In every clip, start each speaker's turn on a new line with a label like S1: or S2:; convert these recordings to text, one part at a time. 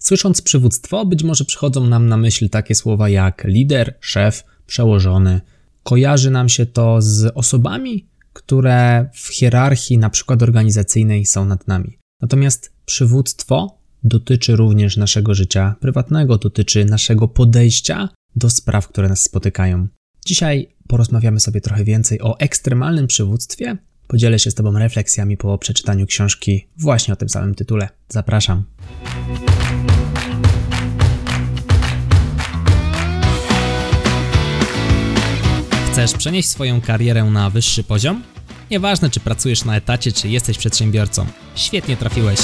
S1: Słysząc przywództwo, być może przychodzą nam na myśl takie słowa jak lider, szef, przełożony. Kojarzy nam się to z osobami, które w hierarchii, na przykład organizacyjnej, są nad nami. Natomiast przywództwo dotyczy również naszego życia prywatnego, dotyczy naszego podejścia do spraw, które nas spotykają. Dzisiaj porozmawiamy sobie trochę więcej o ekstremalnym przywództwie. Podzielę się z Tobą refleksjami po przeczytaniu książki właśnie o tym samym tytule. Zapraszam. Chcesz przenieść swoją karierę na wyższy poziom? Nieważne, czy pracujesz na etacie, czy jesteś przedsiębiorcą. Świetnie trafiłeś.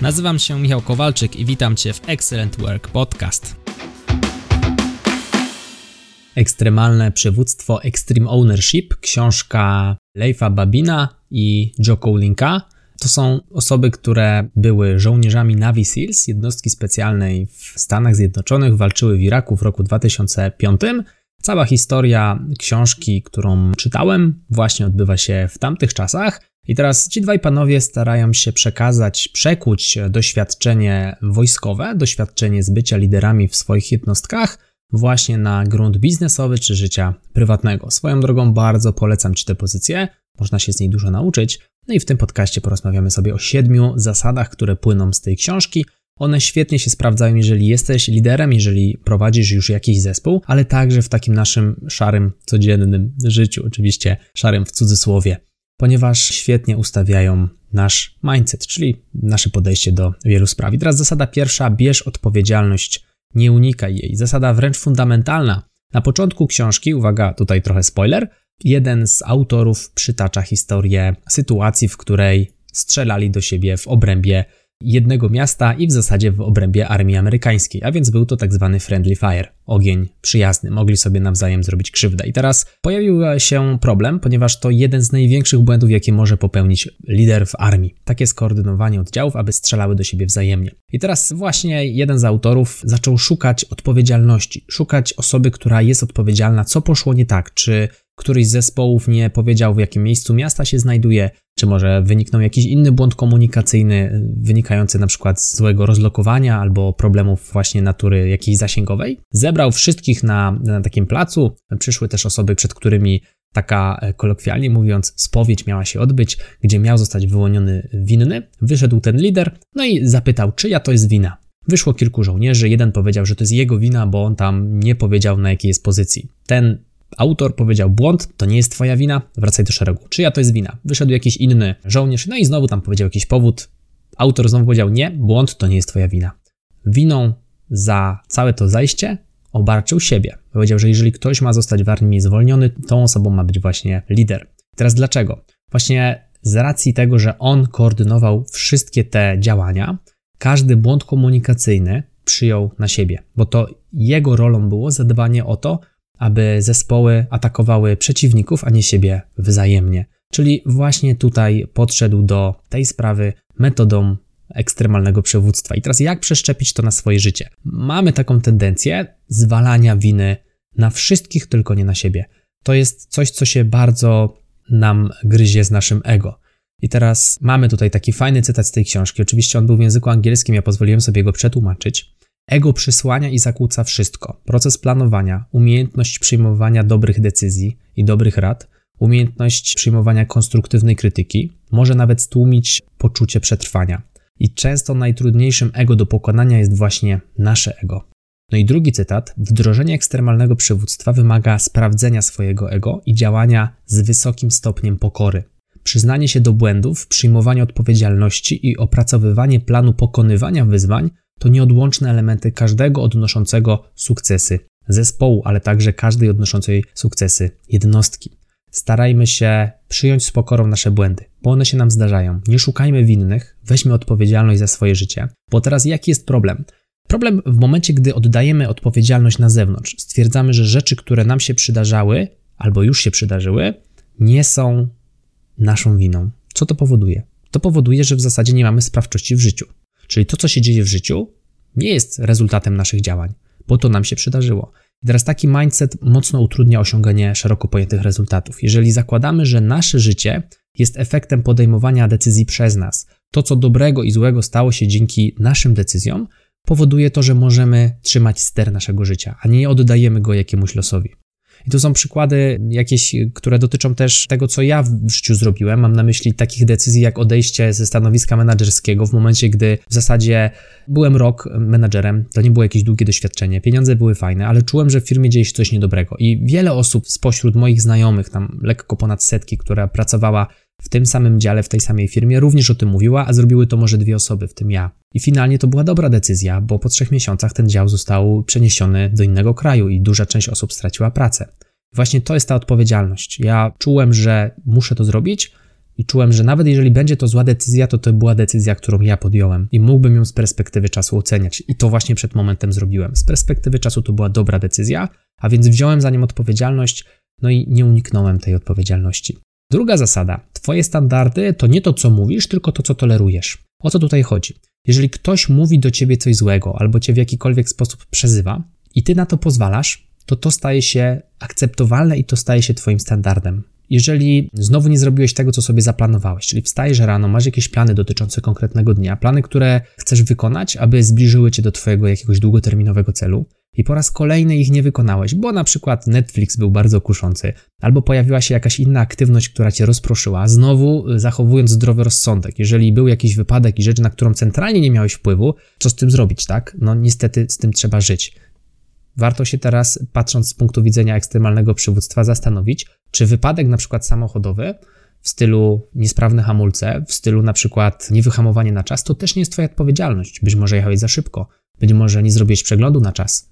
S1: Nazywam się Michał Kowalczyk i witam Cię w Excellent Work Podcast. Ekstremalne przywództwo Extreme Ownership, książka Leifa Babina i Joko Linka. To są osoby, które były żołnierzami Navy SEALs, jednostki specjalnej w Stanach Zjednoczonych, walczyły w Iraku w roku 2005. Cała historia książki, którą czytałem, właśnie odbywa się w tamtych czasach. I teraz ci dwaj panowie starają się przekazać, przekuć doświadczenie wojskowe, doświadczenie z bycia liderami w swoich jednostkach, właśnie na grunt biznesowy czy życia prywatnego. Swoją drogą bardzo polecam Ci tę pozycję, można się z niej dużo nauczyć. No i w tym podcaście porozmawiamy sobie o siedmiu zasadach, które płyną z tej książki. One świetnie się sprawdzają, jeżeli jesteś liderem, jeżeli prowadzisz już jakiś zespół, ale także w takim naszym szarym, codziennym życiu, oczywiście szarym w cudzysłowie ponieważ świetnie ustawiają nasz mindset, czyli nasze podejście do wielu spraw. I teraz zasada pierwsza: bierz odpowiedzialność, nie unikaj jej. Zasada wręcz fundamentalna. Na początku książki, uwaga, tutaj trochę spoiler, jeden z autorów przytacza historię sytuacji, w której strzelali do siebie w obrębie jednego miasta i w zasadzie w obrębie armii amerykańskiej, a więc był to tak zwany friendly fire, ogień przyjazny, mogli sobie nawzajem zrobić krzywdę. I teraz pojawił się problem, ponieważ to jeden z największych błędów, jakie może popełnić lider w armii. Takie skoordynowanie oddziałów, aby strzelały do siebie wzajemnie. I teraz właśnie jeden z autorów zaczął szukać odpowiedzialności, szukać osoby, która jest odpowiedzialna, co poszło nie tak, czy któryś z zespołów nie powiedział, w jakim miejscu miasta się znajduje, czy może wyniknął jakiś inny błąd komunikacyjny, wynikający na przykład z złego rozlokowania albo problemów właśnie natury jakiejś zasięgowej. Zebrał wszystkich na, na takim placu. Przyszły też osoby, przed którymi taka e, kolokwialnie mówiąc, spowiedź miała się odbyć, gdzie miał zostać wyłoniony winny. Wyszedł ten lider, no i zapytał, czyja to jest wina. Wyszło kilku żołnierzy, jeden powiedział, że to jest jego wina, bo on tam nie powiedział na jakiej jest pozycji. Ten Autor powiedział błąd, to nie jest twoja wina, wracaj do szeregu. Czyja to jest wina? Wyszedł jakiś inny żołnierz, no i znowu tam powiedział jakiś powód. Autor znowu powiedział nie, błąd to nie jest twoja wina. Winą za całe to zajście obarczył siebie. Powiedział, że jeżeli ktoś ma zostać w armii zwolniony, tą osobą ma być właśnie lider. Teraz dlaczego? Właśnie z racji tego, że on koordynował wszystkie te działania, każdy błąd komunikacyjny przyjął na siebie, bo to jego rolą było zadbanie o to, aby zespoły atakowały przeciwników, a nie siebie wzajemnie. Czyli właśnie tutaj podszedł do tej sprawy metodą ekstremalnego przywództwa. I teraz jak przeszczepić to na swoje życie? Mamy taką tendencję zwalania winy na wszystkich, tylko nie na siebie. To jest coś, co się bardzo nam gryzie z naszym ego. I teraz mamy tutaj taki fajny cytat z tej książki. Oczywiście on był w języku angielskim, ja pozwoliłem sobie go przetłumaczyć. Ego przysłania i zakłóca wszystko. Proces planowania, umiejętność przyjmowania dobrych decyzji i dobrych rad, umiejętność przyjmowania konstruktywnej krytyki, może nawet stłumić poczucie przetrwania. I często najtrudniejszym ego do pokonania jest właśnie nasze ego. No i drugi cytat: Wdrożenie ekstremalnego przywództwa wymaga sprawdzenia swojego ego i działania z wysokim stopniem pokory. Przyznanie się do błędów, przyjmowanie odpowiedzialności i opracowywanie planu pokonywania wyzwań to nieodłączne elementy każdego odnoszącego sukcesy zespołu, ale także każdej odnoszącej sukcesy jednostki. Starajmy się przyjąć z pokorą nasze błędy, bo one się nam zdarzają. Nie szukajmy winnych, weźmy odpowiedzialność za swoje życie. Bo teraz jaki jest problem? Problem w momencie, gdy oddajemy odpowiedzialność na zewnątrz, stwierdzamy, że rzeczy, które nam się przydarzały albo już się przydarzyły, nie są naszą winą. Co to powoduje? To powoduje, że w zasadzie nie mamy sprawczości w życiu. Czyli to, co się dzieje w życiu, nie jest rezultatem naszych działań, bo to nam się przydarzyło. I teraz taki mindset mocno utrudnia osiąganie szeroko pojętych rezultatów. Jeżeli zakładamy, że nasze życie jest efektem podejmowania decyzji przez nas, to co dobrego i złego stało się dzięki naszym decyzjom, powoduje to, że możemy trzymać ster naszego życia, a nie oddajemy go jakiemuś losowi. I tu są przykłady jakieś, które dotyczą też tego, co ja w życiu zrobiłem. Mam na myśli takich decyzji jak odejście ze stanowiska menedżerskiego w momencie, gdy w zasadzie byłem rok menedżerem, to nie było jakieś długie doświadczenie, pieniądze były fajne, ale czułem, że w firmie dzieje się coś niedobrego. I wiele osób spośród moich znajomych, tam lekko ponad setki, która pracowała w tym samym dziale, w tej samej firmie, również o tym mówiła, a zrobiły to może dwie osoby, w tym ja. I finalnie to była dobra decyzja, bo po trzech miesiącach ten dział został przeniesiony do innego kraju i duża część osób straciła pracę. Właśnie to jest ta odpowiedzialność. Ja czułem, że muszę to zrobić i czułem, że nawet jeżeli będzie to zła decyzja, to to była decyzja, którą ja podjąłem i mógłbym ją z perspektywy czasu oceniać. I to właśnie przed momentem zrobiłem. Z perspektywy czasu to była dobra decyzja, a więc wziąłem za nią odpowiedzialność, no i nie uniknąłem tej odpowiedzialności. Druga zasada. Twoje standardy to nie to, co mówisz, tylko to, co tolerujesz. O co tutaj chodzi? Jeżeli ktoś mówi do ciebie coś złego albo cię w jakikolwiek sposób przezywa i ty na to pozwalasz, to to staje się akceptowalne i to staje się twoim standardem. Jeżeli znowu nie zrobiłeś tego, co sobie zaplanowałeś, czyli wstajesz rano, masz jakieś plany dotyczące konkretnego dnia, plany, które chcesz wykonać, aby zbliżyły cię do twojego jakiegoś długoterminowego celu, i po raz kolejny ich nie wykonałeś, bo na przykład Netflix był bardzo kuszący, albo pojawiła się jakaś inna aktywność, która cię rozproszyła, znowu y, zachowując zdrowy rozsądek. Jeżeli był jakiś wypadek i rzecz, na którą centralnie nie miałeś wpływu, co z tym zrobić, tak? No niestety z tym trzeba żyć. Warto się teraz, patrząc z punktu widzenia ekstremalnego przywództwa, zastanowić, czy wypadek na przykład samochodowy w stylu niesprawne hamulce, w stylu na przykład niewyhamowanie na czas, to też nie jest Twoja odpowiedzialność. Być może jechałeś za szybko, być może nie zrobiłeś przeglądu na czas.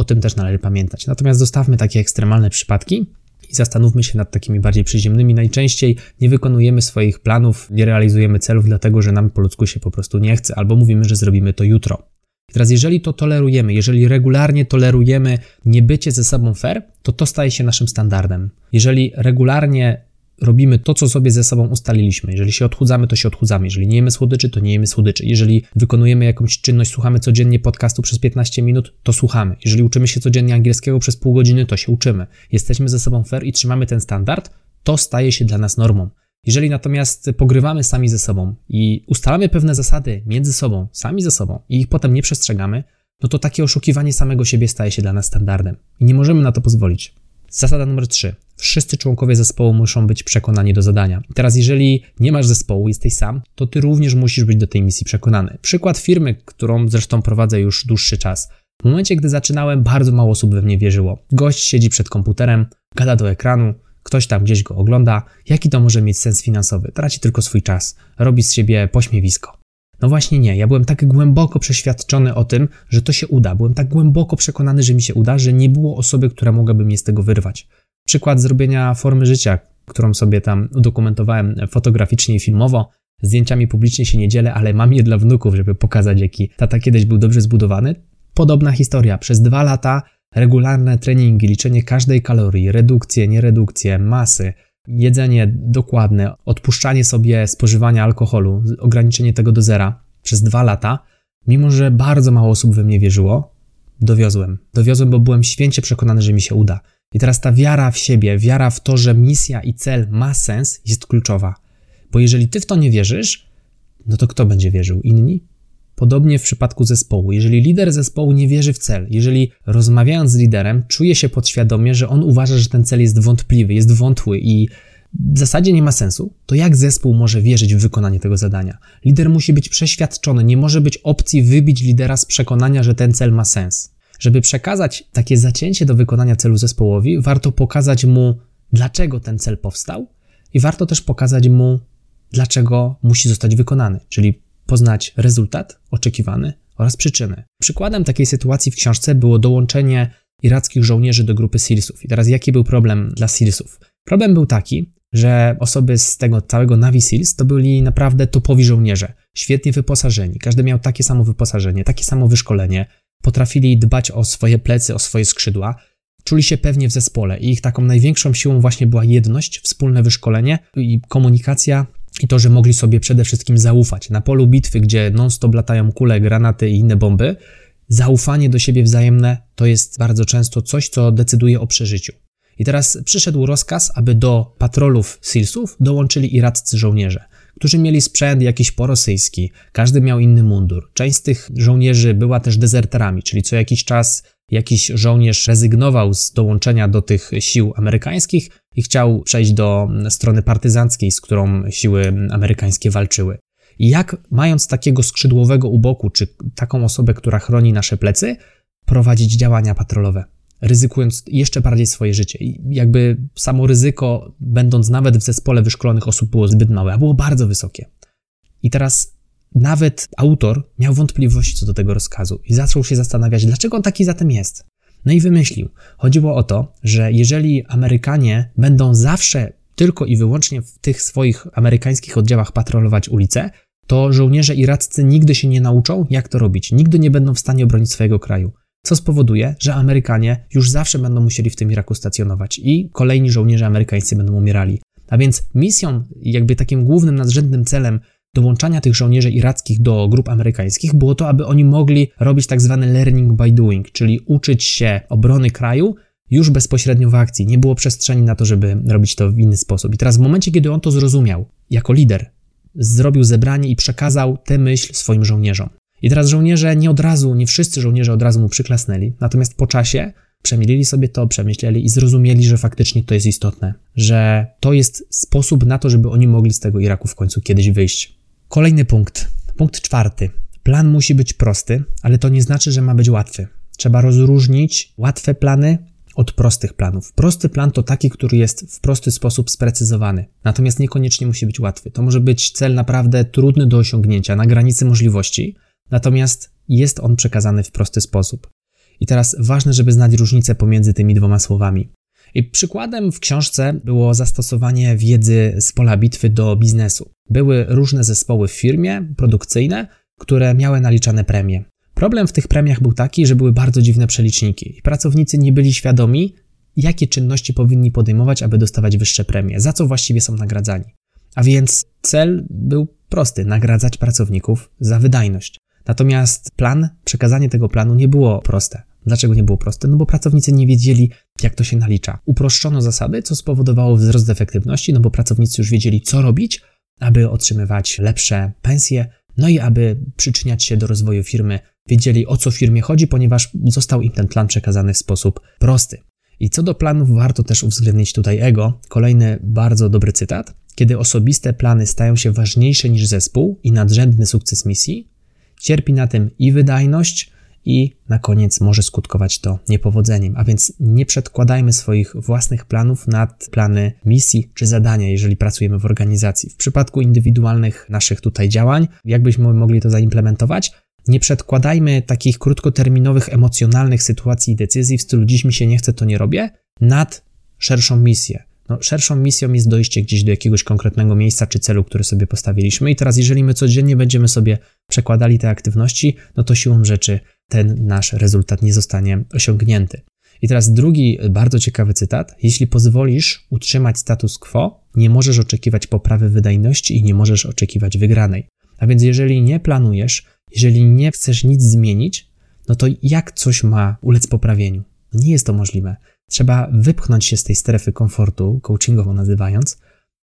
S1: O tym też należy pamiętać. Natomiast zostawmy takie ekstremalne przypadki i zastanówmy się nad takimi bardziej przyziemnymi. Najczęściej nie wykonujemy swoich planów, nie realizujemy celów, dlatego że nam po ludzku się po prostu nie chce, albo mówimy, że zrobimy to jutro. I teraz, jeżeli to tolerujemy, jeżeli regularnie tolerujemy niebycie ze sobą fair, to to staje się naszym standardem. Jeżeli regularnie robimy to, co sobie ze sobą ustaliliśmy. Jeżeli się odchudzamy, to się odchudzamy. Jeżeli nie jemy słodyczy, to nie jemy słodyczy. Jeżeli wykonujemy jakąś czynność, słuchamy codziennie podcastu przez 15 minut, to słuchamy. Jeżeli uczymy się codziennie angielskiego przez pół godziny, to się uczymy. Jesteśmy ze sobą fair i trzymamy ten standard, to staje się dla nas normą. Jeżeli natomiast pogrywamy sami ze sobą i ustalamy pewne zasady między sobą, sami ze sobą i ich potem nie przestrzegamy, no to takie oszukiwanie samego siebie staje się dla nas standardem. I nie możemy na to pozwolić. Zasada numer 3. Wszyscy członkowie zespołu muszą być przekonani do zadania. teraz, jeżeli nie masz zespołu, jesteś sam, to ty również musisz być do tej misji przekonany. Przykład firmy, którą zresztą prowadzę już dłuższy czas. W momencie, gdy zaczynałem, bardzo mało osób we mnie wierzyło. Gość siedzi przed komputerem, gada do ekranu, ktoś tam gdzieś go ogląda. Jaki to może mieć sens finansowy? Traci tylko swój czas, robi z siebie pośmiewisko. No właśnie nie, ja byłem tak głęboko przeświadczony o tym, że to się uda. Byłem tak głęboko przekonany, że mi się uda, że nie było osoby, która mogłaby mnie z tego wyrwać. Przykład zrobienia formy życia, którą sobie tam udokumentowałem fotograficznie i filmowo. Zdjęciami publicznie się nie dzielę, ale mam je dla wnuków, żeby pokazać, jaki tata kiedyś był dobrze zbudowany. Podobna historia. Przez dwa lata regularne treningi, liczenie każdej kalorii, redukcje, nieredukcje, masy, jedzenie dokładne, odpuszczanie sobie spożywania alkoholu, ograniczenie tego do zera przez dwa lata, mimo że bardzo mało osób we mnie wierzyło, dowiozłem. Dowiozłem, bo byłem święcie przekonany, że mi się uda. I teraz ta wiara w siebie, wiara w to, że misja i cel ma sens, jest kluczowa. Bo jeżeli ty w to nie wierzysz, no to kto będzie wierzył? Inni? Podobnie w przypadku zespołu. Jeżeli lider zespołu nie wierzy w cel, jeżeli rozmawiając z liderem czuje się podświadomie, że on uważa, że ten cel jest wątpliwy, jest wątły i w zasadzie nie ma sensu, to jak zespół może wierzyć w wykonanie tego zadania? Lider musi być przeświadczony, nie może być opcji wybić lidera z przekonania, że ten cel ma sens. Żeby przekazać takie zacięcie do wykonania celu zespołowi, warto pokazać mu, dlaczego ten cel powstał, i warto też pokazać mu, dlaczego musi zostać wykonany, czyli poznać rezultat oczekiwany oraz przyczyny. Przykładem takiej sytuacji w książce było dołączenie irackich żołnierzy do grupy SEALsów. I teraz jaki był problem dla SEALsów? Problem był taki, że osoby z tego całego Navy SEALs to byli naprawdę topowi żołnierze, świetnie wyposażeni. Każdy miał takie samo wyposażenie, takie samo wyszkolenie, potrafili dbać o swoje plecy, o swoje skrzydła, czuli się pewnie w zespole i ich taką największą siłą właśnie była jedność, wspólne wyszkolenie i komunikacja i to, że mogli sobie przede wszystkim zaufać. Na polu bitwy, gdzie non-stop latają kule, granaty i inne bomby, zaufanie do siebie wzajemne to jest bardzo często coś, co decyduje o przeżyciu. I teraz przyszedł rozkaz, aby do patrolów SEALsów dołączyli iraccy żołnierze, którzy mieli sprzęt jakiś porosyjski, każdy miał inny mundur. Część z tych żołnierzy była też dezerterami, czyli co jakiś czas jakiś żołnierz rezygnował z dołączenia do tych sił amerykańskich i chciał przejść do strony partyzanckiej, z którą siły amerykańskie walczyły. I jak mając takiego skrzydłowego u boku, czy taką osobę, która chroni nasze plecy, prowadzić działania patrolowe, ryzykując jeszcze bardziej swoje życie. I jakby samo ryzyko, będąc nawet w zespole wyszkolonych osób, było zbyt małe, a było bardzo wysokie. I teraz nawet autor miał wątpliwości co do tego rozkazu i zaczął się zastanawiać, dlaczego on taki zatem jest. No i wymyślił. Chodziło o to, że jeżeli Amerykanie będą zawsze tylko i wyłącznie w tych swoich amerykańskich oddziałach patrolować ulice, to żołnierze iraccy nigdy się nie nauczą, jak to robić, nigdy nie będą w stanie obronić swojego kraju. Co spowoduje, że Amerykanie już zawsze będą musieli w tym Iraku stacjonować i kolejni żołnierze amerykańscy będą umierali. A więc misją, jakby takim głównym, nadrzędnym celem dołączania tych żołnierzy irackich do grup amerykańskich było to, aby oni mogli robić tak zwany learning by doing, czyli uczyć się obrony kraju już bezpośrednio w akcji. Nie było przestrzeni na to, żeby robić to w inny sposób. I teraz w momencie, kiedy on to zrozumiał, jako lider, zrobił zebranie i przekazał tę myśl swoim żołnierzom. I teraz żołnierze nie od razu, nie wszyscy żołnierze od razu mu przyklasnęli, natomiast po czasie przemilili sobie to, przemyśleli i zrozumieli, że faktycznie to jest istotne, że to jest sposób na to, żeby oni mogli z tego Iraku w końcu kiedyś wyjść. Kolejny punkt, punkt czwarty. Plan musi być prosty, ale to nie znaczy, że ma być łatwy. Trzeba rozróżnić łatwe plany od prostych planów. Prosty plan to taki, który jest w prosty sposób sprecyzowany, natomiast niekoniecznie musi być łatwy. To może być cel naprawdę trudny do osiągnięcia, na granicy możliwości, natomiast jest on przekazany w prosty sposób. I teraz ważne, żeby znać różnicę pomiędzy tymi dwoma słowami. I przykładem w książce było zastosowanie wiedzy z pola bitwy do biznesu. Były różne zespoły w firmie, produkcyjne, które miały naliczane premie. Problem w tych premiach był taki, że były bardzo dziwne przeliczniki i pracownicy nie byli świadomi, jakie czynności powinni podejmować, aby dostawać wyższe premie, za co właściwie są nagradzani. A więc cel był prosty: nagradzać pracowników za wydajność. Natomiast plan, przekazanie tego planu nie było proste. Dlaczego nie było proste? No bo pracownicy nie wiedzieli, jak to się nalicza. Uproszczono zasady, co spowodowało wzrost efektywności, no bo pracownicy już wiedzieli, co robić, aby otrzymywać lepsze pensje, no i aby przyczyniać się do rozwoju firmy, wiedzieli o co firmie chodzi, ponieważ został im ten plan przekazany w sposób prosty. I co do planów, warto też uwzględnić tutaj ego. Kolejny bardzo dobry cytat. Kiedy osobiste plany stają się ważniejsze niż zespół i nadrzędny sukces misji, cierpi na tym i wydajność, i na koniec może skutkować to niepowodzeniem. A więc nie przedkładajmy swoich własnych planów nad plany misji czy zadania, jeżeli pracujemy w organizacji. W przypadku indywidualnych naszych tutaj działań, jakbyśmy mogli to zaimplementować, nie przedkładajmy takich krótkoterminowych, emocjonalnych sytuacji i decyzji w stylu dziś mi się nie chce, to nie robię, nad szerszą misję. No, szerszą misją jest dojście gdzieś do jakiegoś konkretnego miejsca czy celu, który sobie postawiliśmy. I teraz, jeżeli my codziennie będziemy sobie przekładali te aktywności, no to siłą rzeczy ten nasz rezultat nie zostanie osiągnięty. I teraz drugi bardzo ciekawy cytat. Jeśli pozwolisz utrzymać status quo, nie możesz oczekiwać poprawy wydajności i nie możesz oczekiwać wygranej. A więc jeżeli nie planujesz, jeżeli nie chcesz nic zmienić, no to jak coś ma ulec poprawieniu? Nie jest to możliwe. Trzeba wypchnąć się z tej strefy komfortu, coachingowo nazywając,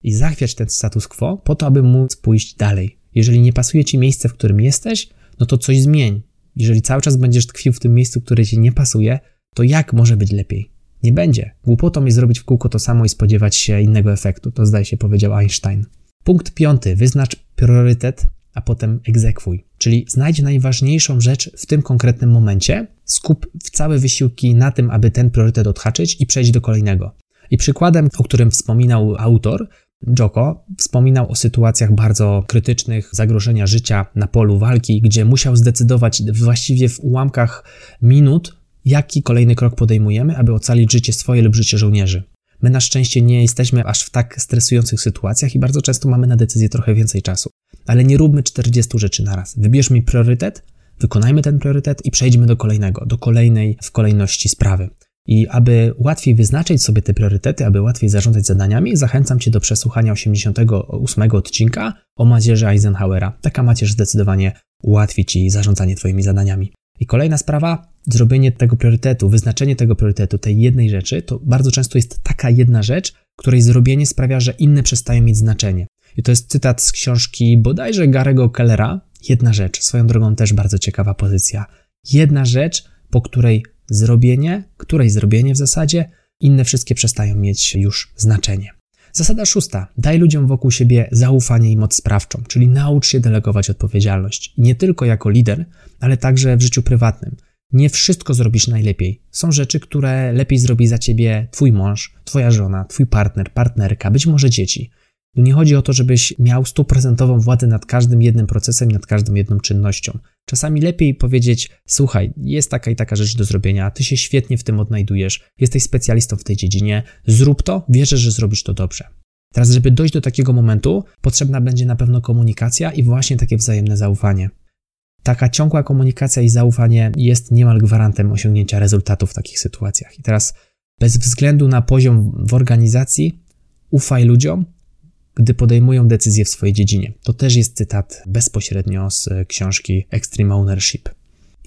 S1: i zachwiać ten status quo po to, aby móc pójść dalej. Jeżeli nie pasuje ci miejsce, w którym jesteś, no to coś zmień. Jeżeli cały czas będziesz tkwił w tym miejscu, które ci nie pasuje, to jak może być lepiej? Nie będzie. Głupotą jest zrobić w kółko to samo i spodziewać się innego efektu. To zdaje się powiedział Einstein. Punkt piąty. Wyznacz priorytet, a potem egzekwuj. Czyli znajdź najważniejszą rzecz w tym konkretnym momencie, skup całe wysiłki na tym, aby ten priorytet odhaczyć i przejść do kolejnego. I przykładem, o którym wspominał autor, Joko wspominał o sytuacjach bardzo krytycznych, zagrożenia życia na polu walki, gdzie musiał zdecydować właściwie w ułamkach minut, jaki kolejny krok podejmujemy, aby ocalić życie swoje lub życie żołnierzy. My na szczęście nie jesteśmy aż w tak stresujących sytuacjach i bardzo często mamy na decyzję trochę więcej czasu. Ale nie róbmy 40 rzeczy naraz. Wybierzmy priorytet, wykonajmy ten priorytet i przejdźmy do kolejnego, do kolejnej w kolejności sprawy. I aby łatwiej wyznaczyć sobie te priorytety, aby łatwiej zarządzać zadaniami, zachęcam Cię do przesłuchania 88 odcinka o macierzy Eisenhowera. Taka macierz zdecydowanie ułatwi Ci zarządzanie Twoimi zadaniami. I kolejna sprawa, zrobienie tego priorytetu, wyznaczenie tego priorytetu, tej jednej rzeczy, to bardzo często jest taka jedna rzecz, której zrobienie sprawia, że inne przestają mieć znaczenie. I to jest cytat z książki bodajże Garego Kellera. Jedna rzecz, swoją drogą też bardzo ciekawa pozycja. Jedna rzecz, po której zrobienie, której zrobienie w zasadzie, inne wszystkie przestają mieć już znaczenie. Zasada szósta. Daj ludziom wokół siebie zaufanie i moc sprawczą, czyli naucz się delegować odpowiedzialność. nie tylko jako lider, ale także w życiu prywatnym. Nie wszystko zrobisz najlepiej. Są rzeczy, które lepiej zrobi za ciebie twój mąż, twoja żona, twój partner, partnerka, być może dzieci. Tu nie chodzi o to, żebyś miał stuprocentową władzę nad każdym jednym procesem, nad każdą jedną czynnością. Czasami lepiej powiedzieć: Słuchaj, jest taka i taka rzecz do zrobienia, ty się świetnie w tym odnajdujesz, jesteś specjalistą w tej dziedzinie, zrób to, wierzę, że zrobisz to dobrze. Teraz, żeby dojść do takiego momentu, potrzebna będzie na pewno komunikacja i właśnie takie wzajemne zaufanie. Taka ciągła komunikacja i zaufanie jest niemal gwarantem osiągnięcia rezultatów w takich sytuacjach. I teraz, bez względu na poziom w organizacji, ufaj ludziom, gdy podejmują decyzje w swojej dziedzinie. To też jest cytat bezpośrednio z książki Extreme Ownership.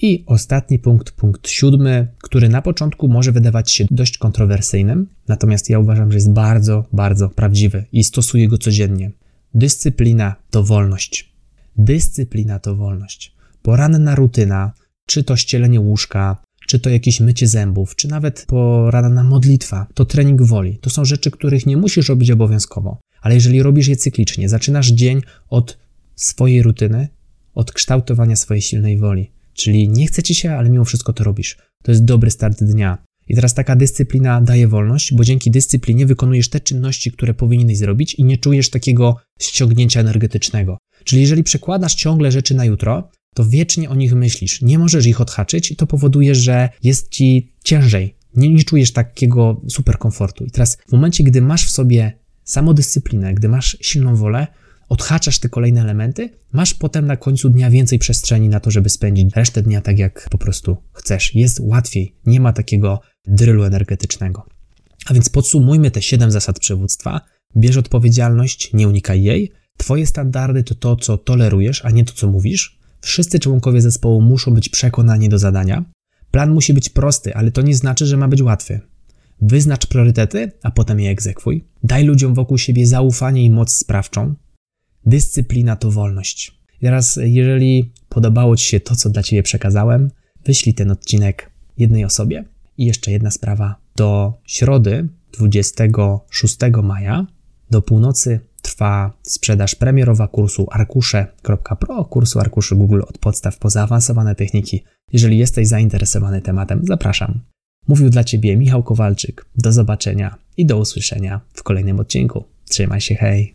S1: I ostatni punkt, punkt siódmy, który na początku może wydawać się dość kontrowersyjnym, natomiast ja uważam, że jest bardzo, bardzo prawdziwy i stosuję go codziennie. Dyscyplina to wolność. Dyscyplina to wolność. Poranna rutyna, czy to ścielenie łóżka, czy to jakieś mycie zębów, czy nawet poranna modlitwa, to trening woli. To są rzeczy, których nie musisz robić obowiązkowo. Ale jeżeli robisz je cyklicznie, zaczynasz dzień od swojej rutyny, od kształtowania swojej silnej woli. Czyli nie chce ci się, ale mimo wszystko to robisz. To jest dobry start dnia. I teraz taka dyscyplina daje wolność, bo dzięki dyscyplinie wykonujesz te czynności, które powinieneś zrobić i nie czujesz takiego ściągnięcia energetycznego. Czyli jeżeli przekładasz ciągle rzeczy na jutro, to wiecznie o nich myślisz, nie możesz ich odhaczyć i to powoduje, że jest ci ciężej. Nie, nie czujesz takiego super komfortu. I teraz w momencie, gdy masz w sobie samodyscyplinę, gdy masz silną wolę, odhaczasz te kolejne elementy, masz potem na końcu dnia więcej przestrzeni na to, żeby spędzić resztę dnia tak, jak po prostu chcesz. Jest łatwiej, nie ma takiego drylu energetycznego. A więc podsumujmy te 7 zasad przywództwa. Bierz odpowiedzialność, nie unikaj jej. Twoje standardy to to, co tolerujesz, a nie to, co mówisz. Wszyscy członkowie zespołu muszą być przekonani do zadania. Plan musi być prosty, ale to nie znaczy, że ma być łatwy. Wyznacz priorytety, a potem je egzekwuj. Daj ludziom wokół siebie zaufanie i moc sprawczą. Dyscyplina to wolność. I teraz, jeżeli podobało Ci się to, co dla Ciebie przekazałem, wyślij ten odcinek jednej osobie. I jeszcze jedna sprawa. Do środy 26 maja do północy trwa sprzedaż premierowa kursu arkusze.pro, kursu arkuszy Google od podstaw po zaawansowane techniki. Jeżeli jesteś zainteresowany tematem, zapraszam. Mówił dla Ciebie Michał Kowalczyk. Do zobaczenia i do usłyszenia w kolejnym odcinku. Trzymaj się, hej!